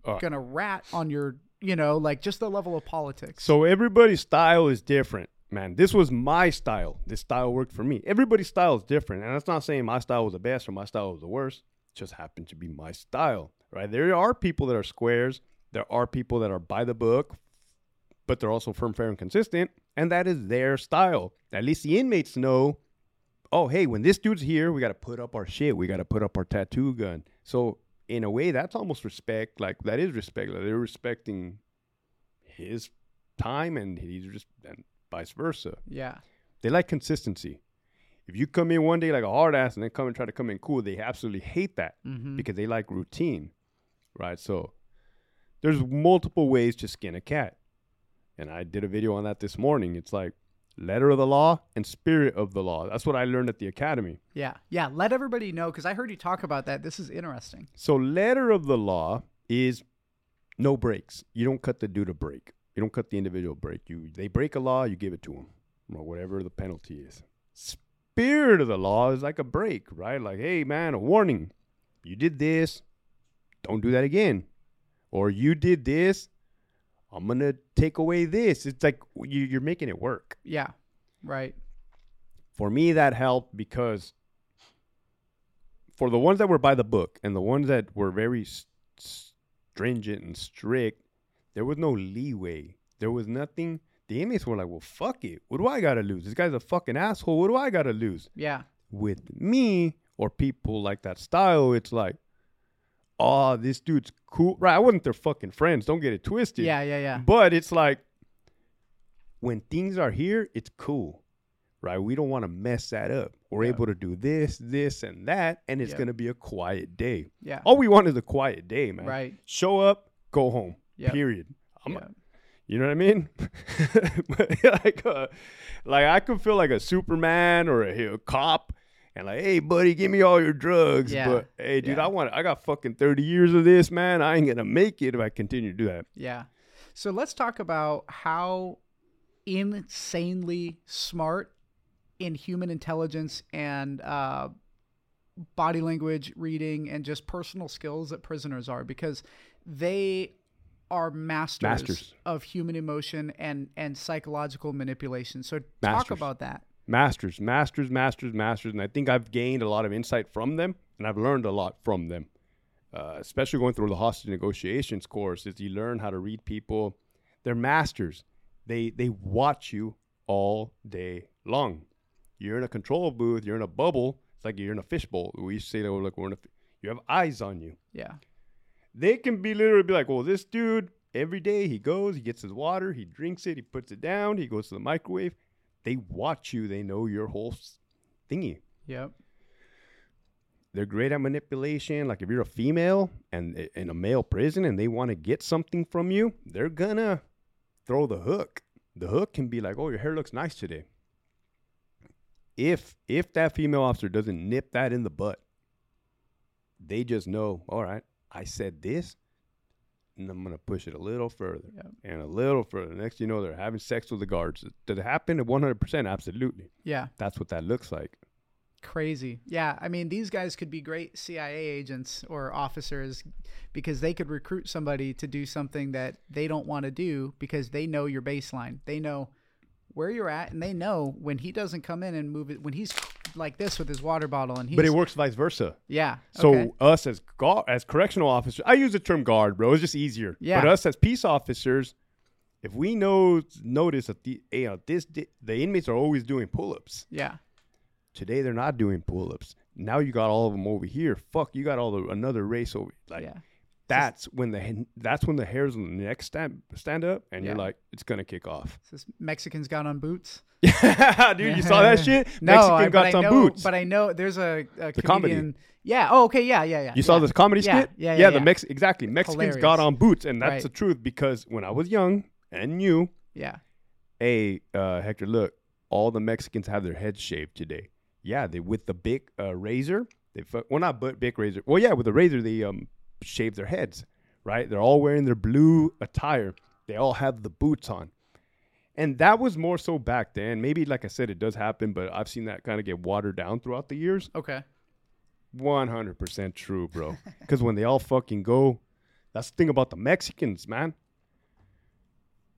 Uh. gonna rat on your, you know, like just the level of politics. So everybody's style is different, man. This was my style. This style worked for me. Everybody's style is different, and that's not saying my style was the best or my style was the worst. Just happened to be my style, right? There are people that are squares. There are people that are by the book, but they're also firm, fair, and consistent, and that is their style. At least the inmates know. Oh, hey, when this dude's here, we got to put up our shit. We got to put up our tattoo gun. So in a way, that's almost respect. Like that is respect. Like, they're respecting his time and he's just and vice versa. yeah, They like consistency. If you come in one day like a hard ass and then come and try to come in cool, they absolutely hate that mm-hmm. because they like routine, right? So there's multiple ways to skin a cat, and I did a video on that this morning. It's like letter of the law and spirit of the law. That's what I learned at the academy. yeah, yeah. Let everybody know because I heard you talk about that. This is interesting. So letter of the law is no breaks. You don't cut the dude a break. You don't cut the individual break. You they break a law, you give it to them, or whatever the penalty is. Spirit of the law is like a break, right? Like, hey man, a warning. You did this, don't do that again. Or you did this, I'm gonna take away this. It's like you, you're making it work. Yeah, right. For me, that helped because for the ones that were by the book and the ones that were very stringent and strict, there was no leeway. There was nothing. The inmates were like, well, fuck it. What do I got to lose? This guy's a fucking asshole. What do I got to lose? Yeah, With me or people like that style, it's like, oh, this dude's cool. Right. I wasn't their fucking friends. Don't get it twisted. yeah, yeah, yeah. But it's like when things are here, it's cool, right? We don't want to mess that up. We're Yeah. able to do this, this, and that, and it's Yeah. gonna be a quiet day. Yeah, All we want is a quiet day, man. right. Show up, go home. Yeah. Period. I'm, yeah. You know what I mean? like, uh, like I could feel like a Superman or a, a cop. And like, hey, buddy, give me all your drugs. Yeah. But hey, dude, Yeah. I want. I got fucking thirty years of this, man. I ain't gonna make it if I continue to do that. Yeah. So let's talk about how insanely smart in human intelligence and uh, body language reading and just personal skills that prisoners are because they are masters, Masters. of human emotion and and psychological manipulation. So talk about that. masters, masters, masters, masters, and I think I've gained a lot of insight from them, and I've learned a lot from them. Uh, especially going through the hostage negotiations course, is you learn how to read people. They're masters. They they watch you all day long. You're in a control booth. You're in a bubble. It's like you're in a fishbowl. We used to say that we're like we're in a. You have eyes on you. Yeah. They can be literally be like, well, this dude every day he goes, he gets his water, he drinks it, he puts it down, he goes to the microwave. They watch you. They know your whole thingy. Yep. they're great at manipulation. Like if you're a female and eh, in a male prison and they want to get something from you, they're gonna throw the hook. The hook can be like, "Oh, your hair looks nice today." If if that female officer doesn't nip that in the butt, they just know, all right, I said this, and I'm gonna push it a little further Yep. and a little further. Next, you know, they're having sex with the guards. Does it happen? 100 percent, absolutely. Yeah. That's what that looks like. Crazy. Yeah. I mean, these guys could be great CIA agents or officers because they could recruit somebody to do something that they don't want to do because they know your baseline. They know where you're at and they know when he doesn't come in and move it, when he's like this with his water bottle and he's, But it works vice versa. yeah. So okay. us as guard, as correctional officers, I use the term guard, bro. It's just easier. Yeah. But us as peace officers, if we know notice that the you know, this the inmates are always doing pull-ups. yeah. Today they're not doing pull-ups. Now you got all of them over here. Fuck, you got all the another race over. Like yeah. That's when the that's when the hairs on the neck stand stand up, and you're like, it's gonna kick off. This Mexicans got on boots. Dude, you saw that shit? No, Mexican I, got but some I know, boots. But I know there's a, a The comedy. Yeah. Oh, okay. Yeah. Yeah. Yeah. You saw this comedy Yeah, skit? yeah, yeah, the yeah. Mex exactly. Mexicans got on boots, and that's Right. the truth because when I was young and new, Yeah. hey, uh, Hector, look, all the Mexicans have their heads shaved today. Yeah, they with the big uh, razor. They well, not but big razor. Well, yeah, with the razor they um shave their heads. Right? They're all wearing their blue attire. They all have the boots on. And that was more so back then. Maybe, like I said, it does happen, but I've seen that kind of get watered down throughout the years. Okay. 100% true, bro. Because when they all fucking go, that's the thing about the Mexicans, man.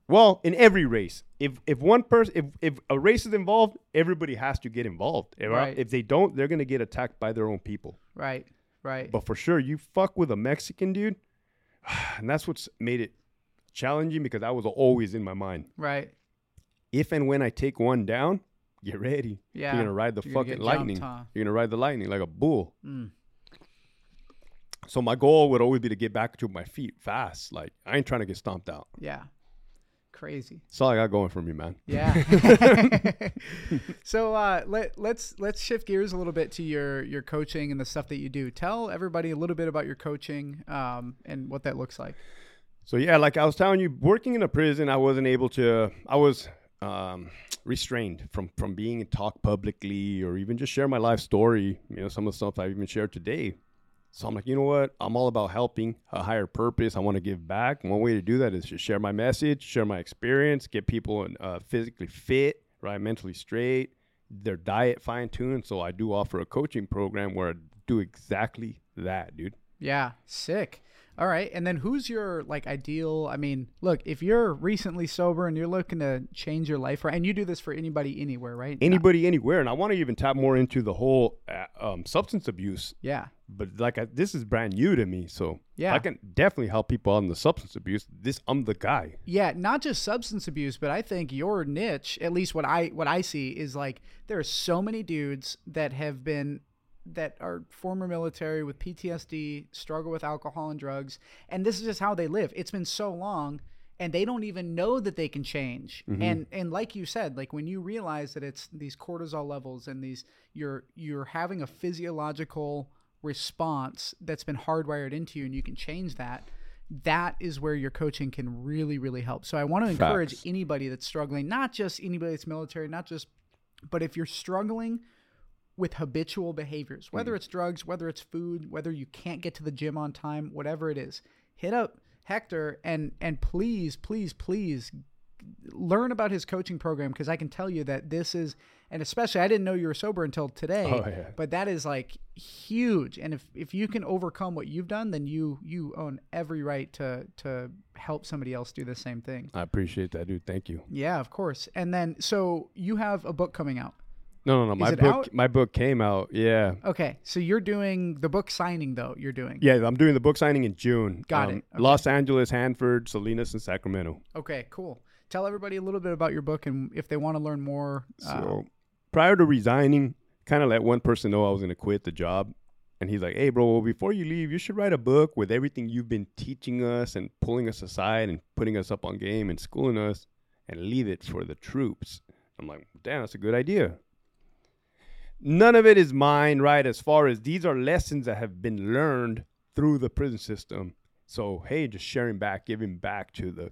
Well, in every race, if if one person, if if a race is involved, everybody has to get involved. Eh, if, Right. if they don't, they're gonna get attacked by their own people. Right. Right. But for sure, you fuck with a Mexican dude, and that's what's made it challenging because that was always in my mind. right. If and when I take one down, get ready. Yeah. You're gonna ride the You're fucking jumped, lightning. huh? You're gonna ride the lightning like a bull. Mm. So my goal would always be to get back to my feet fast. Like I ain't trying to get stomped out. Yeah. Crazy. That's all I got going for me, man. Yeah. so uh, let let's let's shift gears a little bit to your your coaching and the stuff that you do. Tell everybody a little bit about your coaching um, and what that looks like. So yeah, like I was telling you, working in a prison, I wasn't able to. I was um, restrained from from being talk publicly or even just share my life story. You know, some of the stuff I've even shared today. So I'm like, you know what? I'm all about helping a higher purpose. I want to give back. One way to do that is to share my message, share my experience, get people uh, physically fit, right, mentally straight, their diet fine tuned. So I do offer a coaching program where I do exactly that, dude. Yeah, sick. All right, and then who's your like ideal? I mean, look, if you're recently sober and you're looking to change your life, right, and you do this for anybody anywhere, right? Not- Anybody, anywhere, and I want to even tap more into the whole uh, um, substance abuse yeah, but like I, this is brand new to me so Yeah. i can definitely help people on the substance abuse this i'm the guy yeah, not just substance abuse, but I think your niche, at least what I what I see, is like there are so many dudes that have been that are former military with PTSD, struggle with alcohol and drugs, and this is just how they live. It's been so long and they don't even know that they can change. Mm-hmm. And and like you said, like when you realize that it's these cortisol levels and these you're you're having a physiological response that's been hardwired into you and you can change that. That is where your coaching can really really help. So I want to encourage anybody that's struggling, not just anybody that's military, not just but if you're struggling with habitual behaviors, whether hmm. it's drugs, whether it's food, whether you can't get to the gym on time, whatever it is, hit up Hector and and please, please, please learn about his coaching program because I can tell you that this is and especially I didn't know you were sober until today. Oh, yeah. But that is like huge. And if if you can overcome what you've done, then you you own every right to to help somebody else do the same thing. i appreciate that dude thank you Yeah, of course. And then so you have a book coming out. No no no my book out? my book came out yeah Okay, so you're doing the book signing though. You're doing. yeah i'm doing the book signing in june Got Um, it. Okay. los angeles hanford salinas and sacramento Okay, cool. Tell everybody a little bit about your book and if they want to learn more. Uh, so prior to resigning kind of let one person know i was going to quit the job and he's like hey bro well, before you leave you should write a book with everything you've been teaching us and pulling us aside and putting us up on game and schooling us and leave it for the troops i'm like damn that's a good idea none of it is mine, right? As far as these are lessons that have been learned through the prison system. So hey, just sharing back, giving back to the,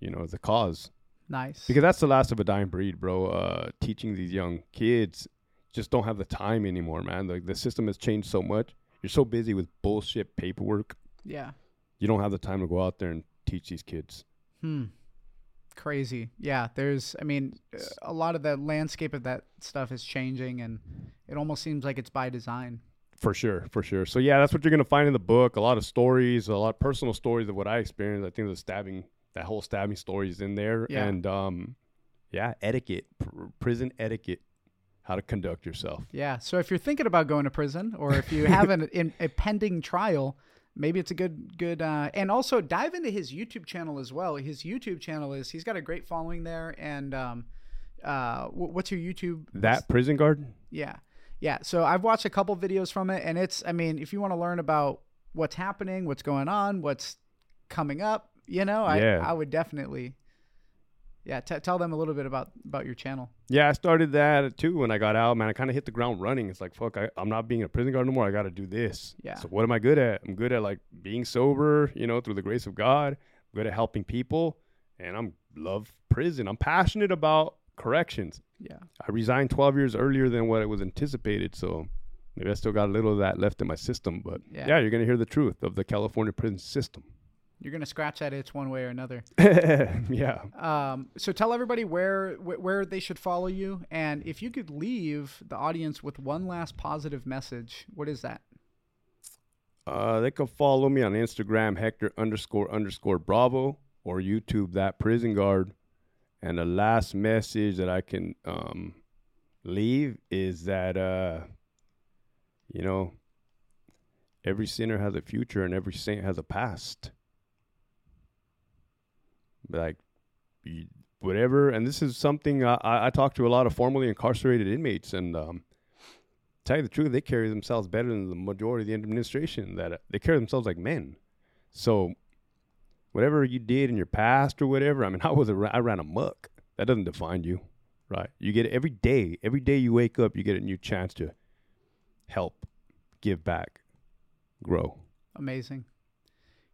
you know, the cause. Nice. Because that's the last of a dying breed, bro. Uh, teaching these young kids just don't have the time anymore, man. Like the system has changed so much. You're so busy with bullshit paperwork. yeah. You don't have the time to go out there and teach these kids. Hmm. Crazy. Yeah. There's, I mean, uh, a lot of the landscape of that stuff is changing, and it almost seems like it's by design. For sure, for sure. So yeah, that's what you're gonna find in the book. A lot of stories, a lot of personal stories of what I experienced. I think the stabbing, that whole stabbing story is in there, Yeah. and um, yeah, etiquette, pr- prison etiquette, how to conduct yourself. Yeah. So if you're thinking about going to prison, or if you have an, in, a pending trial, maybe it's a good, good, uh, and also dive into his YouTube channel as well. His YouTube channel is he's got a great following there, and um, uh, wh- what's your YouTube? That prison guard, Yeah. Yeah. So I've watched a couple videos from it and it's I mean, if you want to learn about what's happening, what's going on, what's coming up, you know, I Yeah. I would definitely yeah, t- tell them a little bit about about your channel. yeah, I started that too when I got out. Man, I kind of hit the ground running. It's like fuck, I, I'm not being a prison guard no more. I got to do this. Yeah. So what am I good at? I'm good at like being sober, you know, through the grace of God. I'm good at helping people, and I'm love prison. I'm passionate about corrections. Yeah. I resigned 12 years earlier than what it was anticipated, so maybe I still got a little of that left in my system. But Yeah. yeah, you're gonna hear the truth of the California prison system. You're going to scratch that itch one way or another. yeah, Um, so tell everybody where wh- where they should follow you and if you could leave the audience with one last positive message, what is that? uh, they can follow me on Instagram Hector underscore underscore Bravo or YouTube that prison guard. And the last message that I can um, leave is that uh, you know every sinner has a future and every saint has a past. Like whatever. And this is something I, I talk to a lot of formerly incarcerated inmates and um tell you the truth they carry themselves better than the majority of the administration that uh, they carry themselves like men. So whatever you did in your past or whatever i mean i was a, i ran amok. That doesn't define you right? You get every day every day you wake up you get a new chance to help give back grow. Amazing.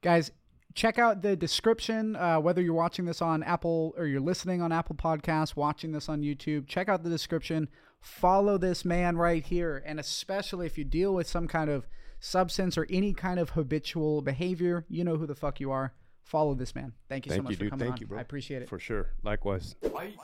Guys, check out the description, uh, whether you're watching this on Apple or you're listening on Apple Podcasts, watching this on YouTube. Check out the description. Follow this man right here. And especially if you deal with some kind of substance or any kind of habitual behavior, you know who the fuck you are. Follow this man. Thank you so much you, for dude. coming Thank on. you, bro. I appreciate it. for sure likewise Fight.